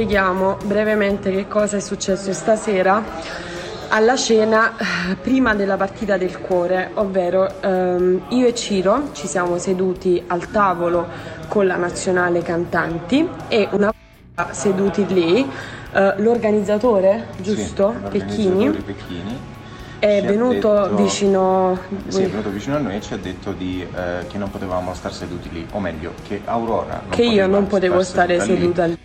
spieghiamo brevemente che cosa è successo stasera alla cena eh, prima della partita del cuore, ovvero ehm, io e Ciro ci siamo seduti al tavolo con la nazionale cantanti e una volta seduti lì eh, l'organizzatore, giusto? Sì, Pecchini, Pecchini è venuto detto- vicino Sì, è venuto vicino a noi e ci ha detto di, eh, che non potevamo star seduti lì, o meglio, che Aurora non che io non potevo star stare lì. seduta lì.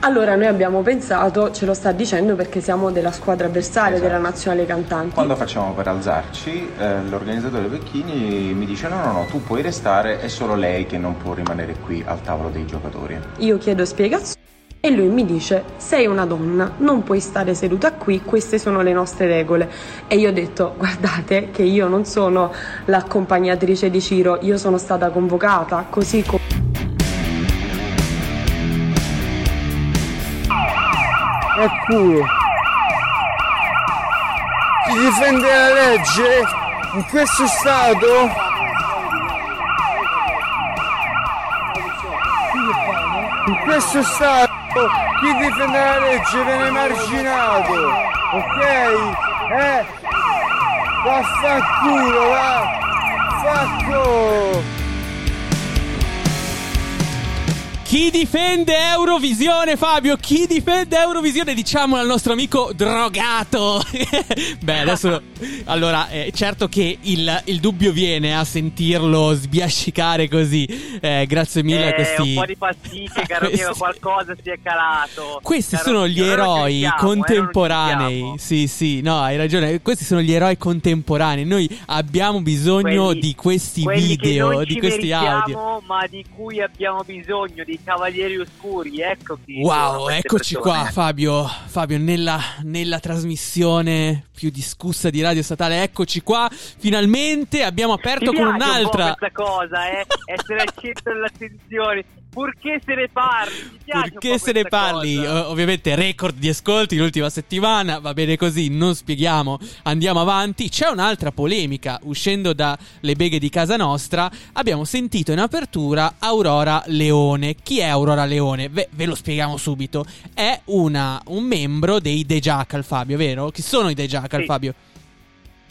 Allora noi abbiamo pensato, ce lo sta dicendo perché siamo della squadra avversaria Esatto. della nazionale cantanti. Quando facciamo per alzarci, eh, l'organizzatore Pecchini mi dice no, no, no, tu puoi restare, è solo lei che non può rimanere qui al tavolo dei giocatori. Io chiedo spiegazioni e lui mi dice sei una donna, non puoi stare seduta qui, queste sono le nostre regole. E io ho detto guardate che io non sono l'accompagnatrice di Ciro, io sono stata convocata così come... a culo. Chi difende la legge in questo stato? In questo stato chi difende la legge viene marginato ok? Eh? Vaffanculo va. Facco Chi difende Eurovisione, Fabio? Chi difende Eurovisione? Diciamo al nostro amico drogato. Beh, adesso. Allora, eh, certo che il, il dubbio viene a sentirlo sbiascicare così. Eh, grazie mille a Eh, questi. un po' di pasticche, caro mio, qualcosa si è calato. Questi Caro sono mio, gli eroi crediamo, eh, contemporanei. sì, sì, no, hai ragione. Questi sono gli eroi contemporanei. Noi abbiamo bisogno Quelli- di questi video, di questi audio. ma di cui abbiamo bisogno, dei cavalieri oscuri, ecco sono Wow, eccoci persone. qua Fabio, Fabio nella, nella trasmissione più discussa di Radio Statale, eccoci qua, finalmente abbiamo aperto Ti con piace un un'altra... questa cosa, eh? Essere al centro dell'attenzione. Purché se ne parli, po' se ne parli? cosa? O- ovviamente record di ascolti l'ultima settimana, va bene così, non spieghiamo, andiamo avanti. C'è un'altra polemica, uscendo dalle beghe di casa nostra, abbiamo sentito in apertura Aurora Leone. Chi è Aurora Leone? Ve, ve lo spieghiamo subito. È una- un membro dei The Jackal, Fabio, vero? Chi sono i The Jackal, Sì. Fabio?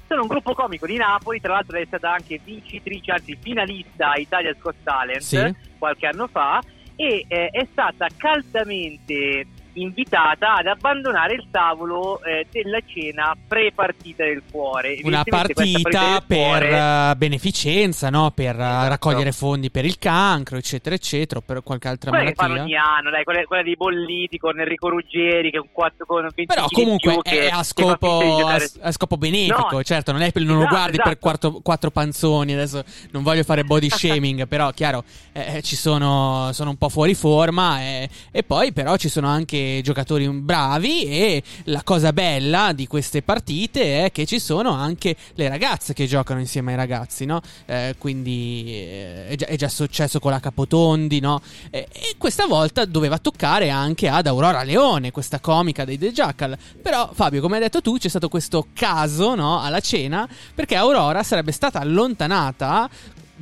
Sono un gruppo comico di Napoli, tra l'altro è stata anche vincitrice, anzi finalista Italia Got Talent Sì. Qualche anno fa e eh, è stata caldamente invitata ad abbandonare il tavolo eh, della cena pre-partita del cuore. Una partita del per cuore- eh, beneficenza, no? Per eh, Esatto. raccogliere fondi per il cancro, eccetera, eccetera, o per qualche altra quella malattia. ogni anno, dai, quella, quella dei bolliti con Enrico Ruggeri che è un 4 con 20 Però comunque è, a, scopo, di a, a scopo benefico, No, certo, non, è, non lo esatto, guardi per esatto. quattro, quattro panzoni, adesso non voglio fare body shaming, però chiaro, eh, ci sono, sono un po' fuori forma eh, e poi però ci sono anche giocatori bravi e la cosa bella di queste partite è che ci sono anche le ragazze che giocano insieme ai ragazzi, no? Eh, quindi eh, è, già, è già successo con la Capotondi, no? E, e questa volta doveva toccare anche ad Aurora Leone, questa comica dei The Jackal. Però, Fabio, come hai detto tu, c'è stato questo caso, no? Alla cena, perché Aurora sarebbe stata allontanata.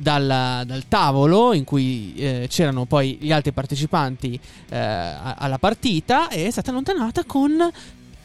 Dal, dal tavolo in cui eh, c'erano poi gli altri partecipanti eh, alla partita e è stata allontanata con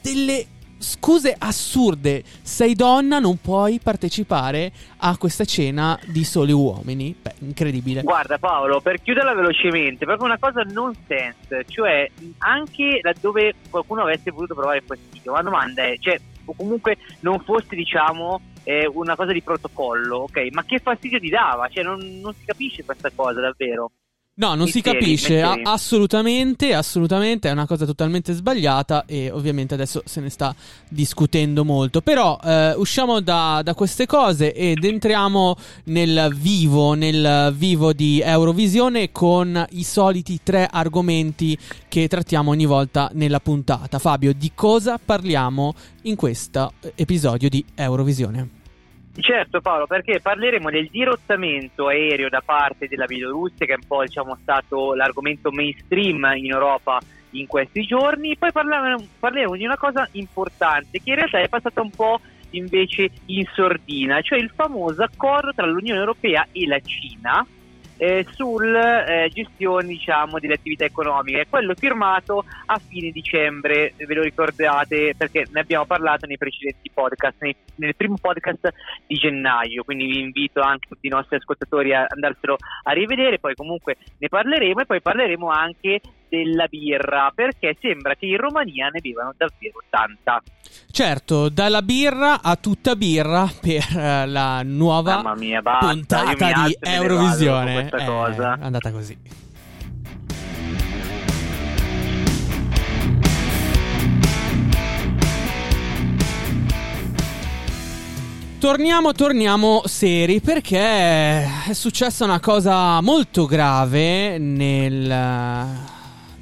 delle scuse assurde. Sei donna, non puoi partecipare a questa cena di soli uomini. Beh, incredibile. Guarda Paolo, per chiuderla velocemente, proprio una cosa non sense, cioè anche laddove qualcuno avesse voluto provare fastidio, la domanda è, cioè, o comunque non fosse diciamo eh, una cosa di protocollo, ok? Ma che fastidio ti dava? Cioè non, non si capisce questa cosa davvero. No, non si capisce a- assolutamente, assolutamente, è una cosa totalmente sbagliata e ovviamente adesso se ne sta discutendo molto. Però eh, usciamo da, da queste cose ed entriamo nel vivo, nel vivo di Eurovisione con i soliti tre argomenti che trattiamo ogni volta nella puntata. Fabio, di cosa parliamo in questo episodio di Eurovisione? Certo Paolo, perché parleremo del dirottamento aereo da parte della Bielorussia, che è un po' diciamo, stato l'argomento mainstream in Europa in questi giorni, poi parleremo, parleremo di una cosa importante che in realtà è passata un po' invece in sordina, cioè il famoso accordo tra l'Unione Europea e la Cina eh, sul eh, gestione diciamo, delle attività economiche. Quello firmato a fine dicembre, ve lo ricordate perché ne abbiamo parlato nei precedenti podcast, nei, nel primo podcast di gennaio, quindi vi invito anche tutti i nostri ascoltatori a andarselo a rivedere, poi comunque ne parleremo e poi parleremo anche della birra perché sembra che in Romania ne bevano davvero tanta. Certo, dalla birra a tutta birra per uh, la nuova Mamma mia, basta, puntata di Eurovisione. Cosa. È andata così. Torniamo, torniamo seri perché è successa una cosa molto grave nel,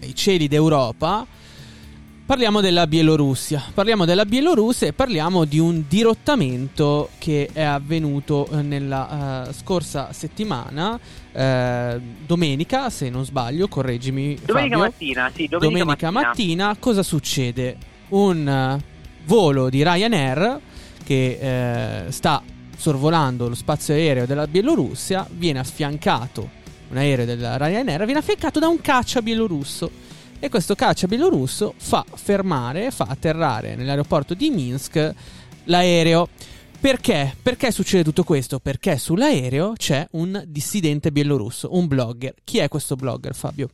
nei cieli d'Europa. Parliamo della Bielorussia. Parliamo della Bielorussia e parliamo di un dirottamento che è avvenuto eh, nella uh, scorsa settimana, uh, domenica, se non sbaglio, correggimi. Domenica Fabio. mattina, sì, domenica, Domenica mattina. cosa succede? Un uh, volo di Ryanair che sta sorvolando lo spazio aereo della Bielorussia viene affiancato un aereo della Ryanair viene affiancato da un caccia bielorusso e questo caccia bielorusso fa fermare, fa atterrare nell'aeroporto di Minsk l'aereo. Perché? Perché succede tutto questo? Perché sull'aereo c'è un dissidente bielorusso, un blogger. Chi è questo blogger, Fabio?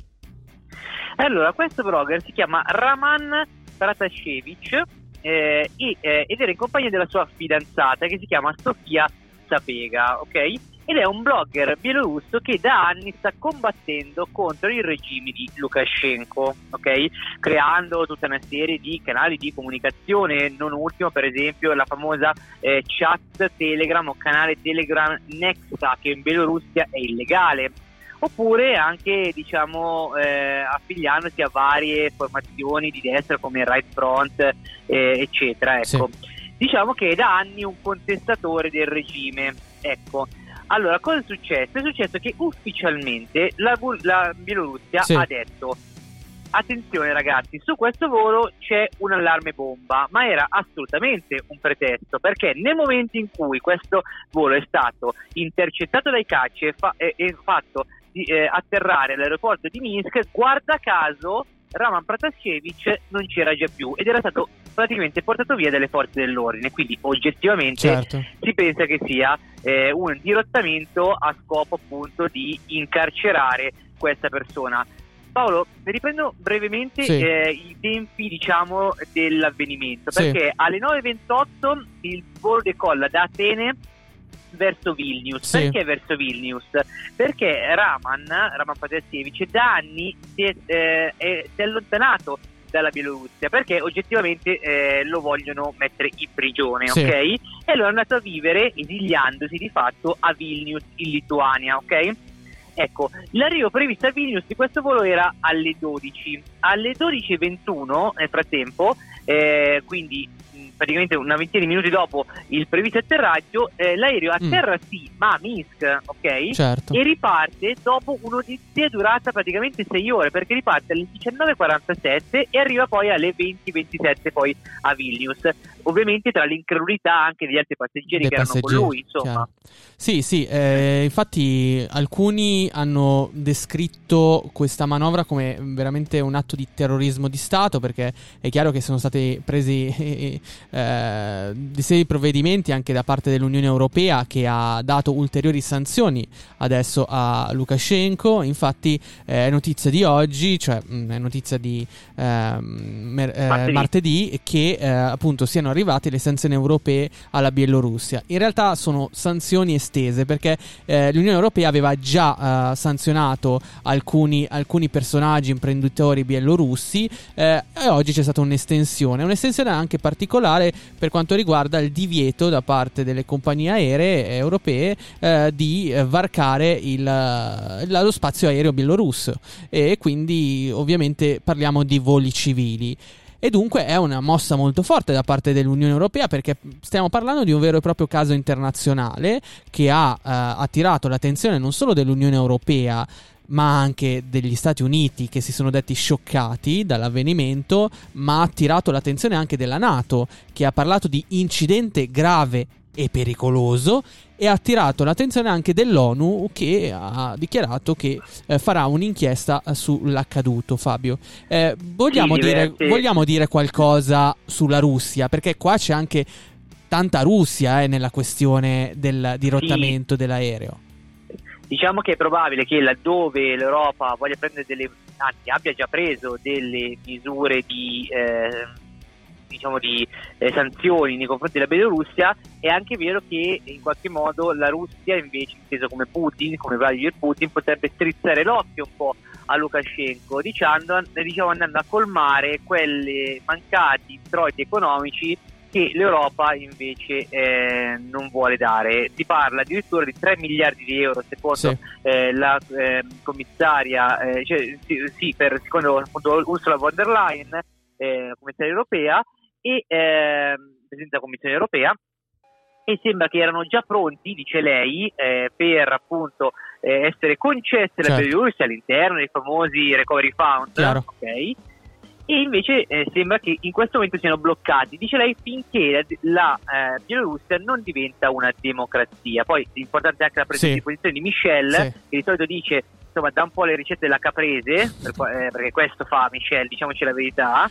Allora, questo blogger si chiama Raman Pratasevich eh, eh, ed era in compagnia della sua fidanzata che si chiama Sofia Sapega, ok? Ed è un blogger bielorusso che da anni sta combattendo contro il regime di Lukashenko, ok? Creando tutta una serie di canali di comunicazione, non ultimo per esempio la famosa eh, chat Telegram o canale Telegram Nexta che in Bielorussia è illegale oppure anche diciamo eh, affiliandosi a varie formazioni di destra come il Right Front eh, eccetera ecco. Sì. diciamo che è da anni un contestatore del regime ecco allora cosa è successo? è successo che ufficialmente la, la Bielorussia Sì. ha detto attenzione ragazzi su questo volo c'è un allarme bomba ma era assolutamente un pretesto perché nel momento in cui questo volo è stato intercettato dai cacci e, fa- e- e fatto di, eh, atterrare all'aeroporto di Minsk, guarda caso Raman Pratasevich non c'era già più ed era stato praticamente portato via dalle forze dell'ordine, quindi oggettivamente Certo. si pensa che sia eh, un dirottamento a scopo appunto di incarcerare questa persona. Paolo, riprendo brevemente Sì. eh, i tempi diciamo dell'avvenimento Sì. perché alle 9.28 il volo decolla da Atene verso Vilnius. Sì. Perché verso Vilnius? Perché Raman, Raman Patrasevich, da anni si è, eh, è- si è allontanato dalla Bielorussia perché oggettivamente eh, lo vogliono mettere in prigione, Sì. ok? E allora è andato a vivere, esiliandosi di fatto a Vilnius in Lituania, ok? Ecco, l'arrivo previsto a Vilnius di questo volo era alle 12. Alle 12.21 nel frattempo, eh, quindi praticamente una ventina di minuti dopo il previsto atterraggio, eh, l'aereo Mm. atterra sì, ma a Minsk, ok? Certo. E riparte dopo un'odissea durata praticamente 6 ore, perché riparte alle 19.47 e arriva poi alle 20.27 poi a Vilnius. Ovviamente tra l'incredulità anche degli altri passeggeri Dei che erano con passeggeri, lui, insomma. chiaro. Sì, sì, eh, infatti alcuni hanno descritto questa manovra come veramente un atto di terrorismo di Stato perché è chiaro che sono stati presi eh, eh, dei seri provvedimenti anche da parte dell'Unione Europea che ha dato ulteriori sanzioni adesso a Lukashenko, infatti eh, è notizia di oggi, cioè mh, è notizia di ehm, mer- eh, Martedì. martedì che eh, appunto siano arrivate le sanzioni europee alla Bielorussia. In realtà sono sanzioni estese perché eh, l'Unione Europea aveva già eh, sanzionato alcuni, alcuni personaggi imprenditori bielorussi eh, e oggi c'è stata un'estensione, un'estensione anche particolare per quanto riguarda il divieto da parte delle compagnie aeree europee eh, di eh, varcare il, eh, la- lo spazio aereo bielorusso e quindi ovviamente parliamo di voli civili. E dunque è una mossa molto forte da parte dell'Unione Europea perché stiamo parlando di un vero e proprio caso internazionale che ha eh, attirato l'attenzione non solo dell'Unione Europea ma anche degli Stati Uniti che si sono detti scioccati dall'avvenimento, ma ha attirato l'attenzione anche della Nato che ha parlato di incidente grave e pericoloso e ha attirato l'attenzione anche dell'ONU che ha dichiarato che eh, farà un'inchiesta sull'accaduto. Fabio, eh, vogliamo, Sì, dire, diversi- vogliamo dire qualcosa sulla Russia? Perché qua c'è anche tanta Russia eh, nella questione del dirottamento dell'aereo. Diciamo che è probabile che laddove l'Europa voglia prendere delle, anzi abbia già preso delle misure di, eh, diciamo di eh, sanzioni nei confronti della Bielorussia, è anche vero che in qualche modo la Russia, invece inteso come Putin, come Vladimir Putin, potrebbe strizzare l'occhio un po' a Lukashenko, dicendo, diciamo, andando a colmare quelli mancati introiti economici che l'Europa invece eh, non vuole dare. Si parla addirittura di 3 miliardi di euro secondo Sì. eh, la eh, commissaria, eh, cioè, sì, sì, per, secondo appunto, Ursula von der Leyen, eh, commissaria europea, e ehm, presidente della Commissione europea. E sembra che erano già pronti, dice lei, eh, per appunto essere concesse Certo. Bielorussia all'interno dei famosi recovery fund. Ok? E invece eh, sembra che in questo momento siano bloccati, dice lei, finché la, la, eh, Bielorussia non diventa una democrazia. Poi è importante anche la presa Sì. di posizione di Michel, Sì. che di solito dice insomma dà un po' le ricette della caprese, per eh, perché questo fa Michel, diciamoci la verità.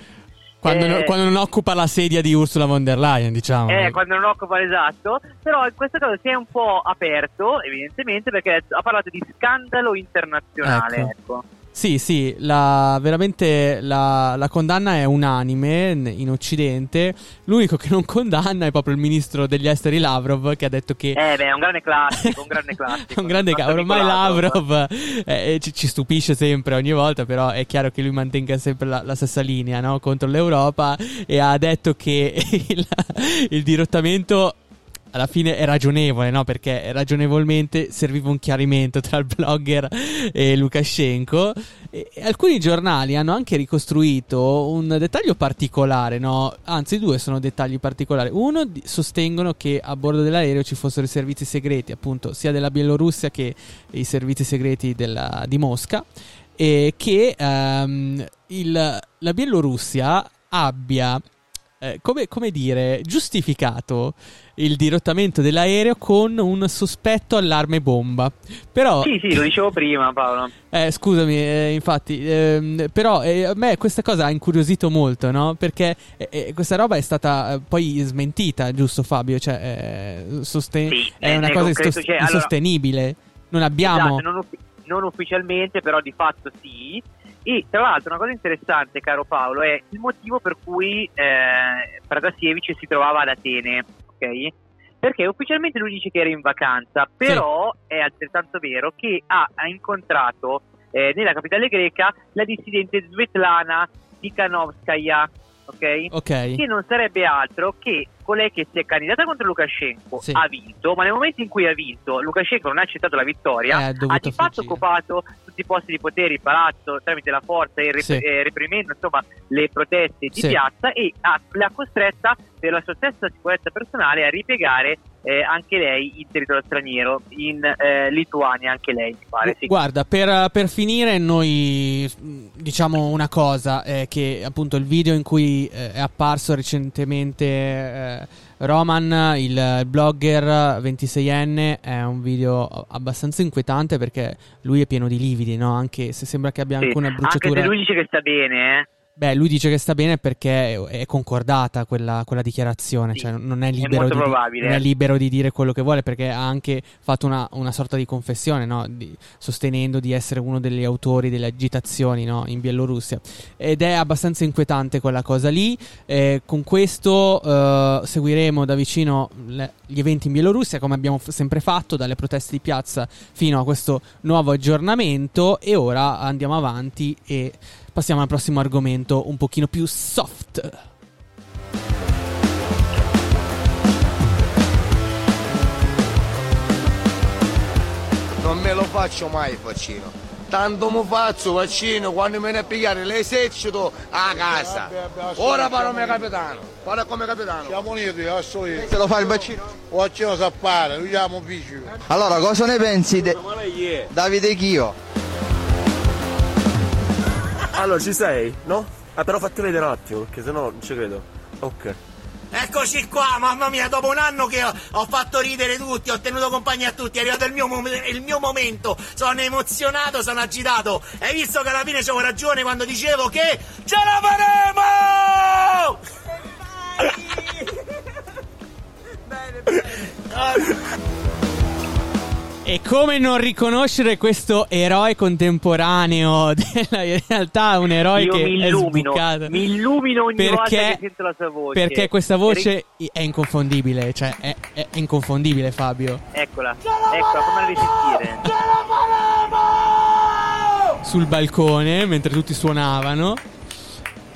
Quando, Eh, non- quando non occupa la sedia di Ursula von der Leyen, diciamo. Eh, quando non occupa l'esatto, però in questo caso si è un po' aperto, evidentemente, perché ha parlato di scandalo internazionale. Ecco. Ecco. Sì, sì, la, veramente la, la condanna è unanime in Occidente. L'unico che non condanna è proprio il ministro degli esteri Lavrov che ha detto che... Eh, beh, è un grande classico, un grande classico. un grande ca- ormai Lavrov eh, ci, ci stupisce sempre ogni volta, però è chiaro che lui mantenga sempre la, la stessa linea no? contro l'Europa e ha detto che il, il dirottamento alla fine è ragionevole, no? Perché ragionevolmente serviva un chiarimento tra il blogger e Lukashenko. E, alcuni giornali hanno anche ricostruito un dettaglio particolare, no? Anzi, due sono dettagli particolari. Uno, sostengono che a bordo dell'aereo ci fossero i servizi segreti, appunto, sia della Bielorussia che i servizi segreti della- di Mosca. E che ehm, il- la Bielorussia abbia eh, come, come dire, giustificato il dirottamento dell'aereo con un sospetto allarme bomba. Però, Sì, sì, lo dicevo prima, Paolo. eh, scusami, eh, infatti, ehm, però eh, a me questa cosa ha incuriosito molto, no? Perché eh, questa roba è stata poi smentita, giusto Fabio? Cioè, sosten- Sì, è una cosa concreto, cioè, allora- insostenibile. Non abbiamo... Esatto, non, uffi- non ufficialmente, però di fatto sì. E tra l'altro una cosa interessante, caro Paolo, è il motivo per cui eh, Pratasiewicz si trovava ad Atene, ok? Perché ufficialmente lui dice che era in vacanza, però è altrettanto vero che ha, ha incontrato eh, nella capitale greca la dissidente Svetlana Tikhanovskaya, ok? Ok. che non sarebbe altro che colei che si è candidata contro Lukashenko Sì. ha vinto, ma nel momento in cui ha vinto Lukashenko non ha accettato la vittoria, Eh, ha di fatto fuggire. occupato tutti i posti di potere, il palazzo tramite la forza e rep- Sì. eh, reprimendo insomma le proteste di Sì. piazza e ha, l'ha costretta per la sua stessa sicurezza personale a ripiegare eh, anche lei in territorio straniero, in eh, Lituania anche lei mi pare. Sì. Guarda, per, per finire noi diciamo una cosa, eh, che appunto il video in cui eh, è apparso recentemente eh, Roman, il blogger 26enne, è un video abbastanza inquietante perché lui è pieno di lividi, no? Anche se sembra che abbia Sì. anche una Anche bruciatura. se lui dice che sta bene, eh. Beh, lui dice che sta bene perché è concordata quella, quella dichiarazione, Sì, cioè non è, è libero molto di, non è libero di dire quello che vuole perché ha anche fatto una, una sorta di confessione, no? Di- sostenendo di essere uno degli autori delle agitazioni no? in Bielorussia. Ed è abbastanza inquietante quella cosa lì. Eh, con questo eh, seguiremo da vicino le- gli eventi in Bielorussia, come abbiamo f- sempre fatto, dalle proteste di piazza fino a questo nuovo aggiornamento. E ora andiamo avanti e passiamo al prossimo argomento un pochino più soft. Non me lo faccio mai il vaccino. Tanto mi faccio vaccino quando me ne pigliare l'esercito a casa. Ora parlo come capitano. Parlo come capitano. Siamo uniti, adesso io. Se lo fa il vaccino? O vaccino sa fare, noi siamo vicini. Allora, cosa ne pensi di Davide Chio? Allora ci sei, no? Ah però fatti vedere un attimo perché sennò non ci credo. Ok. Eccoci qua, mamma mia, dopo un anno che ho, ho fatto ridere tutti, ho tenuto compagnia a tutti, è arrivato il mio, mom- il mio momento, sono emozionato, sono agitato. Hai visto che alla fine avevo ragione quando dicevo che ce la faremo! E come non riconoscere questo eroe contemporaneo della realtà, un eroe Io che mi è illumino, sbucato. mi illumino ogni volta perché, che sento la sua voce. Perché questa voce è inconfondibile, cioè è, è inconfondibile Fabio. Eccola, eccola, fammela risentire. Sul balcone, mentre tutti suonavano.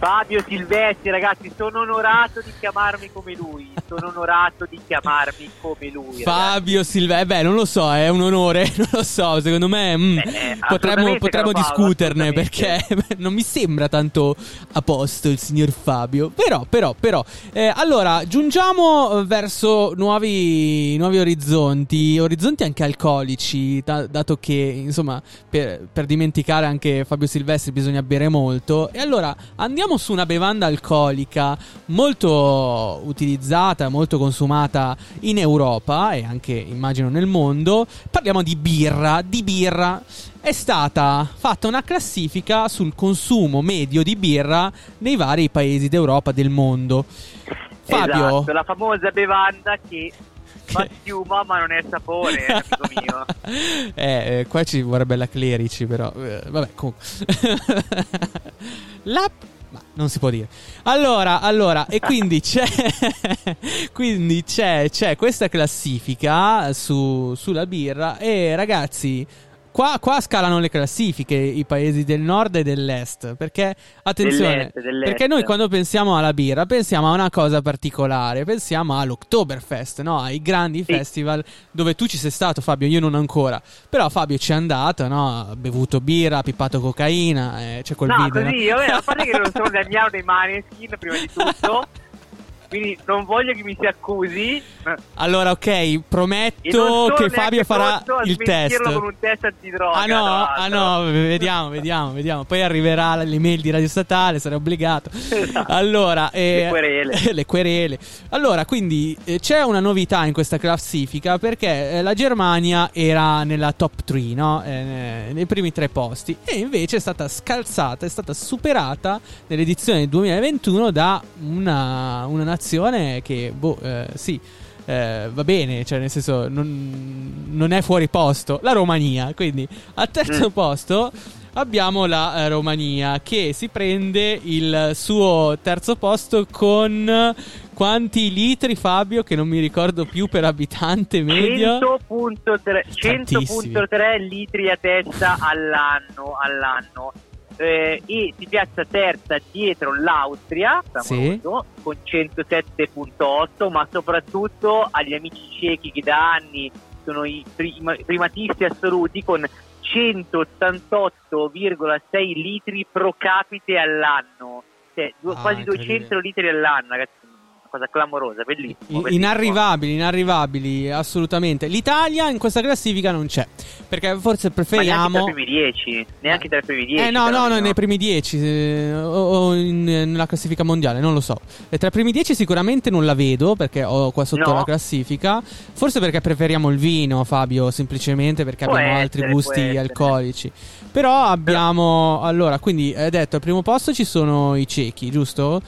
Fabio Silvestri, ragazzi, sono onorato di chiamarmi come lui. Sono onorato di chiamarmi come lui. Fabio Silvestri, beh, non lo so, è un onore, non lo so. Secondo me mm, Eh, potremmo, assolutamente, potremmo caro Paolo, discuterne perché non mi sembra tanto a posto il signor Fabio. Però, però, però. Eh, allora, giungiamo eh, verso nuovi, nuovi orizzonti, orizzonti anche alcolici, da- dato che, insomma, per, per dimenticare anche Fabio Silvestri bisogna bere molto. E allora andiamo su una bevanda alcolica molto utilizzata, molto consumata in Europa e anche immagino nel mondo. Parliamo di birra, di birra. È stata fatta una classifica sul consumo medio di birra nei vari paesi d'Europa del mondo. Fabio, Esatto, la famosa bevanda che fa schiuma ma non è sapore, eh, amico mio. eh, eh, qua ci vorrebbe la clerici, però. eh, vabbè, comunque. la. Ma non si può dire. Allora, allora, e quindi c'è. quindi c'è, c'è questa classifica su- sulla birra. E ragazzi. Qua, qua scalano le classifiche i paesi del nord e dell'est. Perché, attenzione, Dell'est, dell'est. perché noi quando pensiamo alla birra pensiamo a una cosa particolare. Pensiamo all'Oktoberfest, no? ai grandi festival dove tu ci sei stato, Fabio. Io non ancora. Però Fabio ci è andato, no? Ha bevuto birra, ha pippato cocaina. eh, c'è quel No, video. no? così, a parte che non sono Damiano dei Maneskin, prima di tutto. Quindi non voglio che mi si accusi. Allora, ok, prometto che Fabio farà il test. con un test antidroga. Ah no, ah no, vediamo, vediamo, vediamo. Poi arriverà l'email di Radio Statale, sarà obbligato. Allora, eh, Le querele. le querele. Allora, quindi eh, c'è una novità in questa classifica perché eh, la Germania era nella top 3, no? Eh, nei primi tre posti e invece è stata scalzata, è stata superata nell'edizione del 2021 da una, una nazione che, boh, eh, sì. eh, va bene, cioè nel senso non, non è fuori posto, la Romania. Quindi al terzo posto abbiamo la eh, Romania che si prende il suo terzo posto con quanti litri Fabio che non mi ricordo più per abitante medio 100.3 Tantissimi. 100.3 litri a testa all'anno, all'anno. Eh, e si piazza terza dietro l'Austria Sì. con 107.8 ma soprattutto agli amici ciechi che da anni sono i prima- primatisti assoluti con 188,6 litri pro capite all'anno cioè Ah, quasi incredibile. 200 litri all'anno ragazzi cosa clamorosa bellissimo, bellissimo. Inarrivabili, inarrivabili, assolutamente. L'Italia in questa classifica non c'è. Perché forse Ma neanche tra preferiamo. i primi 10, neanche tra i primi 10. Eh no, no, però, no, nei primi 10 eh, o, o in- nella classifica mondiale, non lo so. E tra i primi 10 sicuramente non la vedo perché ho qua sotto No. la classifica. Forse perché preferiamo il vino, Fabio, semplicemente perché Può abbiamo essere, altri gusti alcolici. Però abbiamo allora, quindi hai detto al primo posto ci sono i cechi, giusto?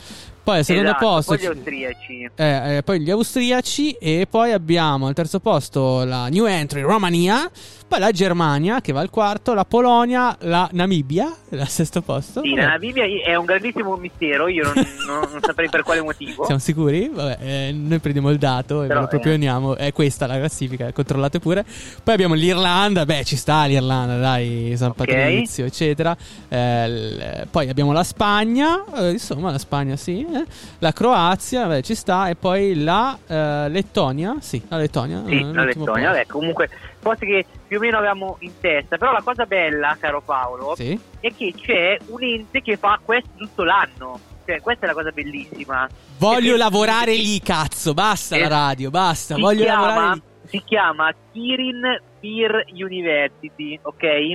Poi al secondo Esatto, posto poi gli ci- austriaci. eh, eh, poi gli austriaci e poi abbiamo al terzo posto la New Entry Romania, poi la Germania che va al quarto, la Polonia, la Namibia al sesto posto. Sì, la Namibia è un grandissimo mistero, io non, non- non saprei per quale motivo. Siamo sicuri? Vabbè, eh, noi prendiamo il dato e ve lo proponiamo. È questa la classifica, controllate pure. Poi abbiamo l'Irlanda, beh, ci sta l'Irlanda, dai, San Ok. Patrizio, eccetera. Eh, poi abbiamo la Spagna, eh, insomma, la Spagna sì. Eh. La Croazia, beh, ci sta. E poi la eh, Lettonia, sì, la Lettonia. Sì, eh, la Lettonia, vabbè, comunque, cose che più o meno avevamo in testa. Però la cosa bella, caro Paolo, Sì. è che c'è un ente che fa questo tutto l'anno. Cioè, questa è la cosa bellissima. Voglio Che- lavorare lì, cazzo. Basta la Eh, radio, basta. si Voglio chiama, lavorare lì. si chiama Kirin Beer University, ok?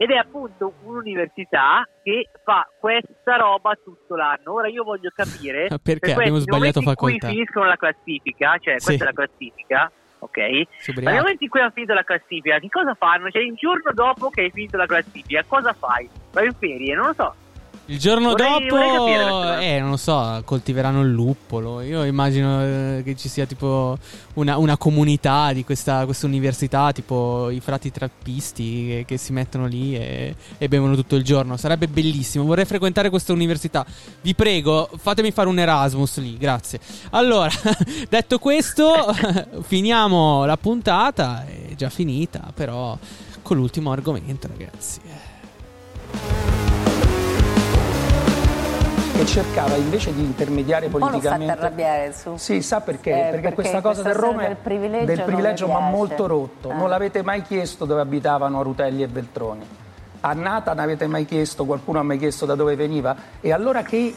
Ed è appunto un'università che fa questa roba tutto l'anno. Ora io voglio capire Perché per abbiamo sbagliato facoltà. finiscono la classifica, cioè Sì. questa è la classifica, ok? Ma ubriaca. nel momento in cui hanno finito la classifica, che cosa fanno? Cioè il giorno dopo che hai finito la classifica, cosa fai? Vai in ferie? Non lo so. Il giorno Vorrei- dopo, vorrei eh, non lo so, coltiveranno il luppolo. Io immagino eh, che ci sia tipo una, una comunità di questa, questa università, tipo i frati trappisti che, che si mettono lì e, e bevono tutto il giorno. Sarebbe bellissimo. Vorrei frequentare questa università. Vi prego, fatemi fare un Erasmus lì, grazie. Allora, detto questo, finiamo la puntata. È già finita, però con l'ultimo argomento, ragazzi. Che cercava invece di intermediare politicamente. arrabbiare su. Sì, sa perché? Eh, perché, perché questa cosa del Roma del privilegio del privilegio le mi ha molto rotto. Eh. Non l'avete mai chiesto dove abitavano Rutelli e Veltroni. A Nata ne avete mai chiesto, qualcuno ha mai chiesto da dove veniva? E allora che,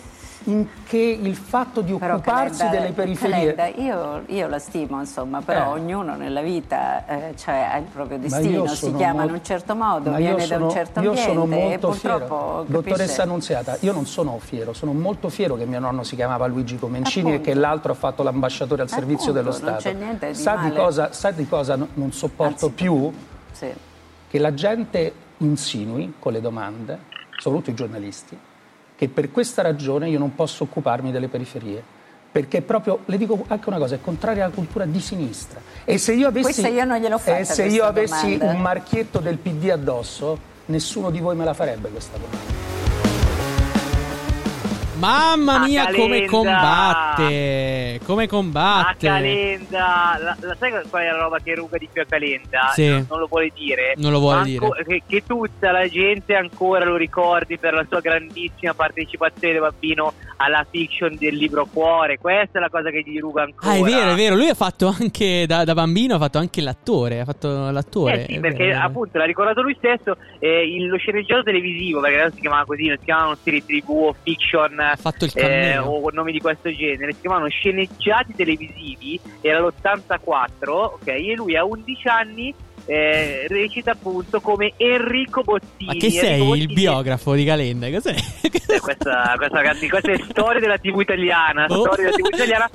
che il fatto di Però occuparsi Calenda- delle periferie... Calenda, io, io la stimo, insomma, però Eh. ognuno nella vita eh, cioè, ha il proprio destino, si chiama in mol- un certo modo, viene da sono- un certo io ambiente sono molto purtroppo fiero. Dottoressa Annunziata, io non sono fiero, sono molto fiero che mio nonno si chiamava Luigi Comencini Appunto. e che l'altro ha fatto l'ambasciatore al servizio Appunto, dello non Stato. c'è niente di sa, di cosa, sa di cosa no- non sopporto Anzi, più? Sì. Che la gente insinui con le domande, soprattutto i giornalisti, che per questa ragione io non posso occuparmi delle periferie. Perché proprio, le dico anche una cosa, è contraria alla cultura di sinistra. E se io avessi, io non gliel'ho fatta, e se io avessi un marchietto del PD addosso, nessuno di voi me la farebbe questa domanda. Mamma mia, come Calenda! combatte! Come A combatte! Calenda, la, la- sai qual è la roba che ruga di più a Calenda? Sì. Non, non lo vuole dire. Non lo vuole Ma dire. Che, che tutta la gente ancora lo ricordi per la sua grandissima partecipazione da bambino alla fiction del libro Cuore. Questa è la cosa che gli ruga ancora. Ah, è vero, è vero. Lui ha fatto anche da, da bambino, ha fatto anche l'attore. Ha fatto l'attore. Eh sì, perché vero, appunto l'ha ricordato lui stesso, eh, lo sceneggiato televisivo, perché adesso si chiamava così, non si chiamavano serie tv o fiction fatto il eh, o nomi di questo genere, si chiamavano sceneggiati televisivi, era l'84, ok? E lui a 11 anni eh, recita appunto come Enrico Bottini. Ma che Enrico sei il Bottini- biografo di Calenda? Cos'è? Eh, questa, questa, ragazzi, questa è storia della TV italiana, Oh. storia della TV italiana.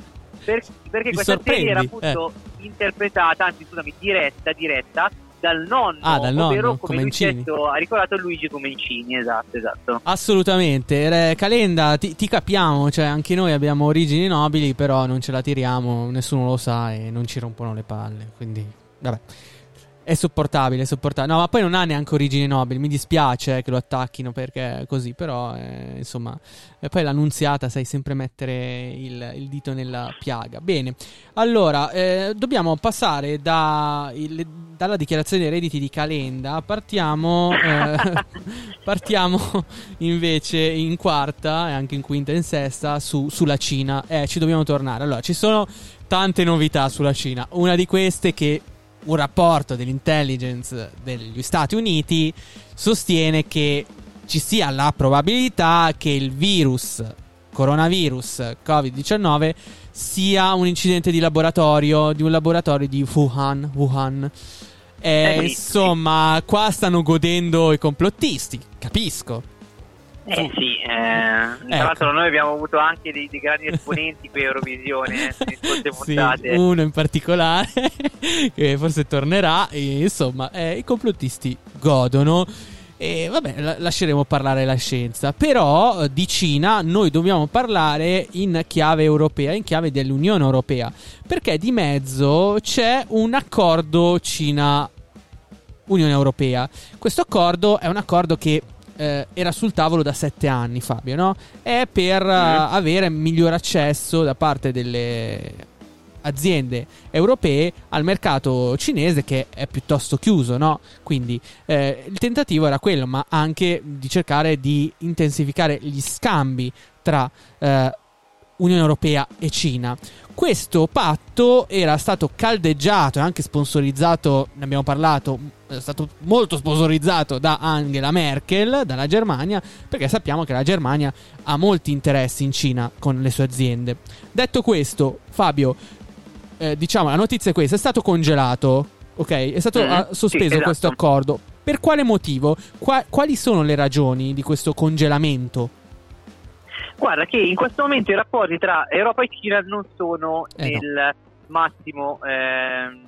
per- perché Mi questa serie era sorprendi, eh. appunto interpretata, anzi scusami, diretta, diretta dal nonno, Ah, dal ovvero nonno, come lui Comencini. stesso ha ricordato Luigi Comencini, esatto, esatto. Assolutamente. Calenda, ti, ti capiamo. Cioè, anche noi abbiamo origini nobili, però non ce la tiriamo. Nessuno lo sa e non ci rompono le palle. Quindi, vabbè. È sopportabile, è sopportabile. No, ma poi non ha neanche origini nobili. Mi dispiace che lo attacchino perché così. Però, eh, insomma, e poi l'annunziata sai sempre mettere il, il dito nella piaga. Bene, allora eh, dobbiamo passare da il- dalla dichiarazione dei redditi di Calenda. Partiamo, eh, partiamo invece in quarta e anche in quinta e in sesta su- sulla Cina. Eh, ci dobbiamo tornare. Allora, ci sono tante novità sulla Cina. Una di queste che un rapporto dell'intelligence degli Stati Uniti sostiene che ci sia la probabilità che il virus coronavirus Covid-19 sia un incidente di laboratorio di un laboratorio di Wuhan, Wuhan. Eh, Eh, insomma, qua stanno godendo i complottisti, capisco. Eh sì, eh, tra Ecco. l'altro noi abbiamo avuto anche dei, dei grandi esponenti a Eurovisione, eh, Sì, uno in particolare che forse tornerà. E, insomma, eh, i complottisti godono. E vabbè, la- lasceremo parlare la scienza. Però eh, di Cina noi dobbiamo parlare in chiave europea, in chiave dell'Unione Europea. Perché di mezzo c'è un accordo Cina-Unione Europea. Questo accordo è un accordo che eh, era sul tavolo da sette anni, Fabio, no? È per eh, avere miglior accesso da parte delle aziende europee al mercato cinese che è piuttosto chiuso, no? Quindi eh, il tentativo era quello, ma anche di cercare di intensificare gli scambi tra eh, Unione Europea e Cina. Questo patto era stato caldeggiato e anche sponsorizzato, ne abbiamo parlato, è stato molto sponsorizzato da Angela Merkel, dalla Germania, perché sappiamo che la Germania ha molti interessi in Cina con le sue aziende. Detto questo, Fabio, eh, diciamo la notizia è questa, è stato congelato, ok? È stato ah, sospeso sì, esatto. questo accordo. Per quale motivo? Qua- quali sono le ragioni di questo congelamento? Guarda che in questo momento i rapporti tra Europa e Cina non sono Eh, no. nel massimo ehm,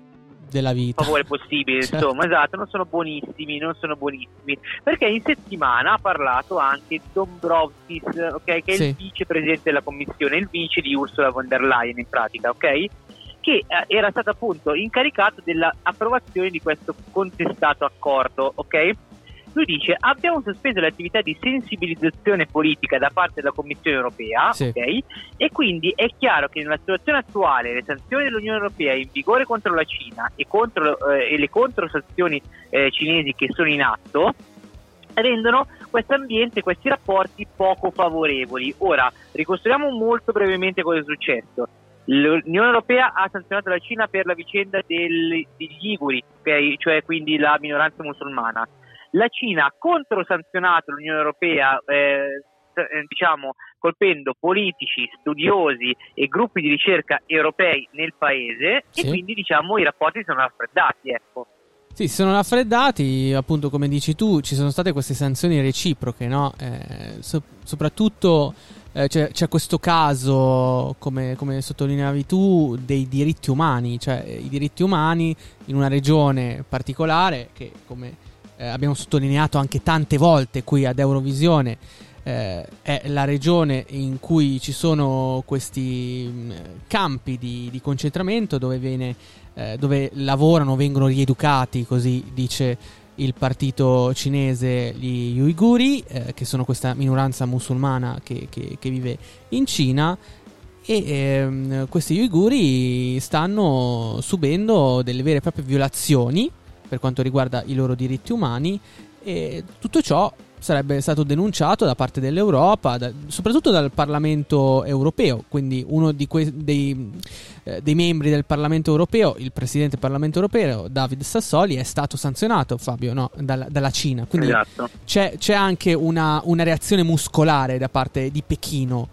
Della vita. favore possibile, Certo. insomma, esatto, non sono buonissimi, non sono buonissimi. Perché in settimana ha parlato anche Dombrovskis, ok, che è Sì. il vicepresidente della commissione, il vice di Ursula von der Leyen in pratica, ok? Che eh, era stato appunto incaricato dell'approvazione di questo contestato accordo, ok? Lui dice: Abbiamo sospeso le attività di sensibilizzazione politica da parte della Commissione europea, Sì. ok? E quindi è chiaro che nella situazione attuale le sanzioni dell'Unione Europea in vigore contro la Cina e, contro, eh, e le controsanzioni eh, cinesi che sono in atto rendono questo ambiente, questi rapporti poco favorevoli. Ora, ricostruiamo molto brevemente cosa è successo. L'Unione Europea ha sanzionato la Cina per la vicenda del- degli Iguri, ok? cioè quindi la minoranza musulmana. La Cina ha controsanzionato l'Unione Europea, eh, eh, diciamo, colpendo politici, studiosi e gruppi di ricerca europei nel paese Sì. e quindi diciamo i rapporti sono raffreddati. Ecco. Sì, si sono raffreddati, appunto come dici tu, ci sono state queste sanzioni reciproche, no? Eh, so- soprattutto eh, c'è, c'è questo caso, come, come sottolineavi tu, dei diritti umani, cioè eh, i diritti umani in una regione particolare che come eh, abbiamo sottolineato anche tante volte qui ad Eurovisione eh, è la regione in cui ci sono questi mh, campi di, di concentramento dove, viene, eh, dove lavorano, vengono rieducati, così dice il partito cinese, gli uiguri, eh, che sono questa minoranza musulmana che, che- che vive in Cina. E ehm, questi uiguri stanno subendo delle vere e proprie violazioni per quanto riguarda i loro diritti umani e tutto ciò sarebbe stato denunciato da parte dell'Europa, da- soprattutto dal Parlamento europeo, quindi uno que- dei, eh, dei membri del Parlamento europeo, il presidente del Parlamento europeo, David Sassoli, è stato sanzionato, Fabio, no, dalla, dalla Cina. Quindi Esatto. c'è, c'è anche una, una reazione muscolare da parte di Pechino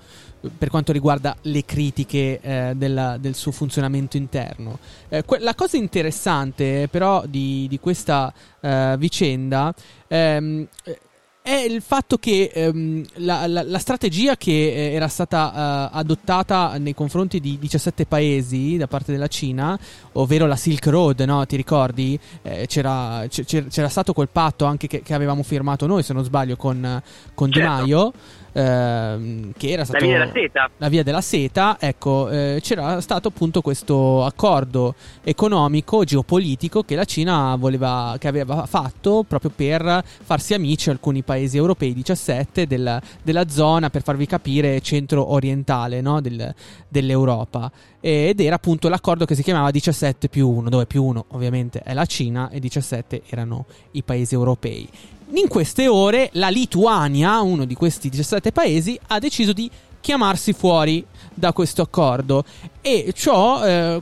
per quanto riguarda le critiche eh, della- del suo funzionamento interno. Eh, que- la cosa interessante però di, di questa eh, vicenda ehm, eh, è il fatto che ehm, la, la- la strategia che eh, era stata eh, adottata nei confronti di 17 paesi da parte della Cina, ovvero la Silk Road, no? ti ricordi? Eh, c'era, c'era- c'era stato quel patto anche che, che avevamo firmato noi, se non sbaglio, con, con Di Certo. Maio. Ehm, che era La stato via della seta. la via della seta, ecco, eh, c'era stato appunto questo accordo economico, geopolitico che la Cina voleva, che aveva fatto proprio per farsi amici alcuni paesi europei, 17 del- della zona, per farvi capire, centro-orientale no, del- dell'Europa. Ed era appunto l'accordo che si chiamava 17 più 1, dove più 1 ovviamente è la Cina e 17 erano i paesi europei. In queste ore la Lituania, uno di questi 17 paesi, ha deciso di chiamarsi fuori da questo accordo e ciò eh,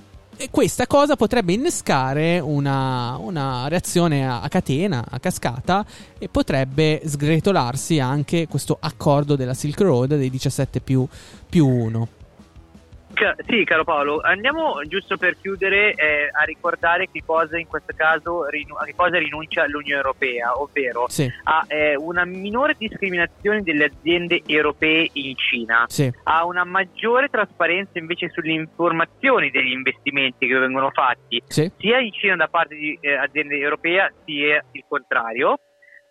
questa cosa potrebbe innescare una, una reazione a, a catena, a cascata e potrebbe sgretolarsi anche questo accordo della Silk Road dei 17 più, più 1. Sì, caro Paolo, andiamo giusto per chiudere eh, a ricordare che cosa in questo caso rinu- a che cosa rinuncia l'Unione Europea, ovvero Sì, a eh, una minore discriminazione delle aziende europee in Cina, sì, a una maggiore trasparenza invece sulle informazioni degli investimenti che vengono fatti. Sì, sia in Cina da parte di eh, aziende europee sia il contrario.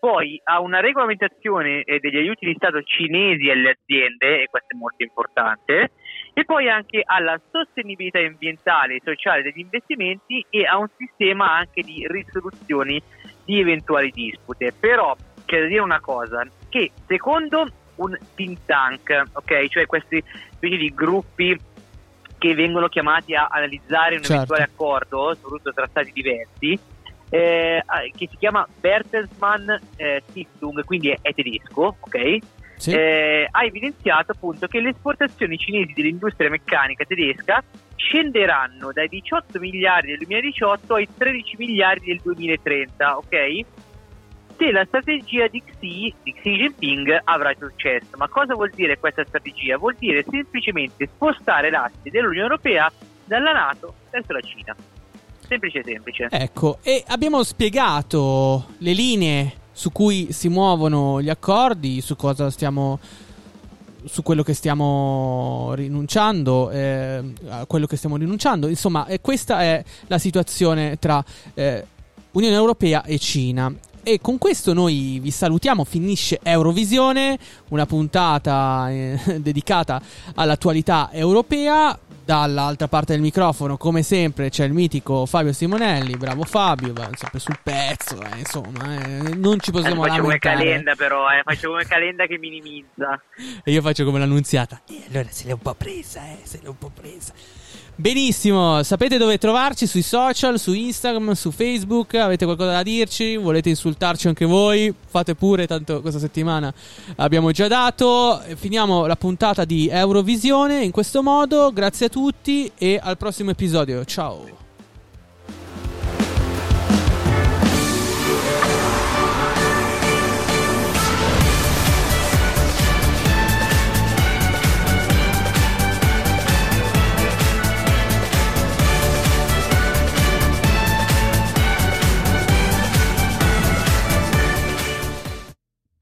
Poi a una regolamentazione eh, degli aiuti di Stato cinesi alle aziende, e questo è molto importante, e poi anche alla sostenibilità ambientale e sociale degli investimenti e a un sistema anche di risoluzioni di eventuali dispute. Però c'è da dire una cosa, che secondo un think tank, ok, cioè questi specie di gruppi che vengono chiamati a analizzare un Certo. eventuale accordo, soprattutto tra stati diversi, eh, che si chiama Bertelsmann eh, Stiftung, quindi è, è tedesco, ok? Sì. eh, ha evidenziato appunto che le esportazioni cinesi dell'industria meccanica tedesca scenderanno dai 18 miliardi del 2018 ai 13 miliardi del 2030, ok? Se la strategia di Xi, di Xi Jinping avrà successo. Ma cosa vuol dire questa strategia? Vuol dire semplicemente spostare l'asse dell'Unione Europea dalla Nato verso la Cina. Semplice, semplice. Ecco, e abbiamo spiegato le linee su cui si muovono gli accordi, su cosa stiamo su quello che stiamo rinunciando, eh, a quello che stiamo rinunciando. Insomma, eh, questa è la situazione tra eh, Unione Europea e Cina. E con questo noi vi salutiamo, finisce Eurovisione, una puntata eh, dedicata all'attualità europea. Dall'altra parte del microfono, come sempre, c'è il mitico Fabio Simonelli. Bravo Fabio, va sempre sul pezzo. Eh, insomma, eh, non ci possiamo Eh, faccio come lamentare. calenda però, eh, faccio come calenda che minimizza. E io faccio come l'annunziata. E allora se l'è un po' presa, eh, se l'è un po' presa. Benissimo, sapete dove trovarci? Sui social, su Instagram, su Facebook, avete qualcosa da dirci, volete insultarci anche voi, fate pure, tanto questa settimana abbiamo già dato. Finiamo la puntata di Eurovisione in questo modo, grazie a tutti e al prossimo episodio, ciao.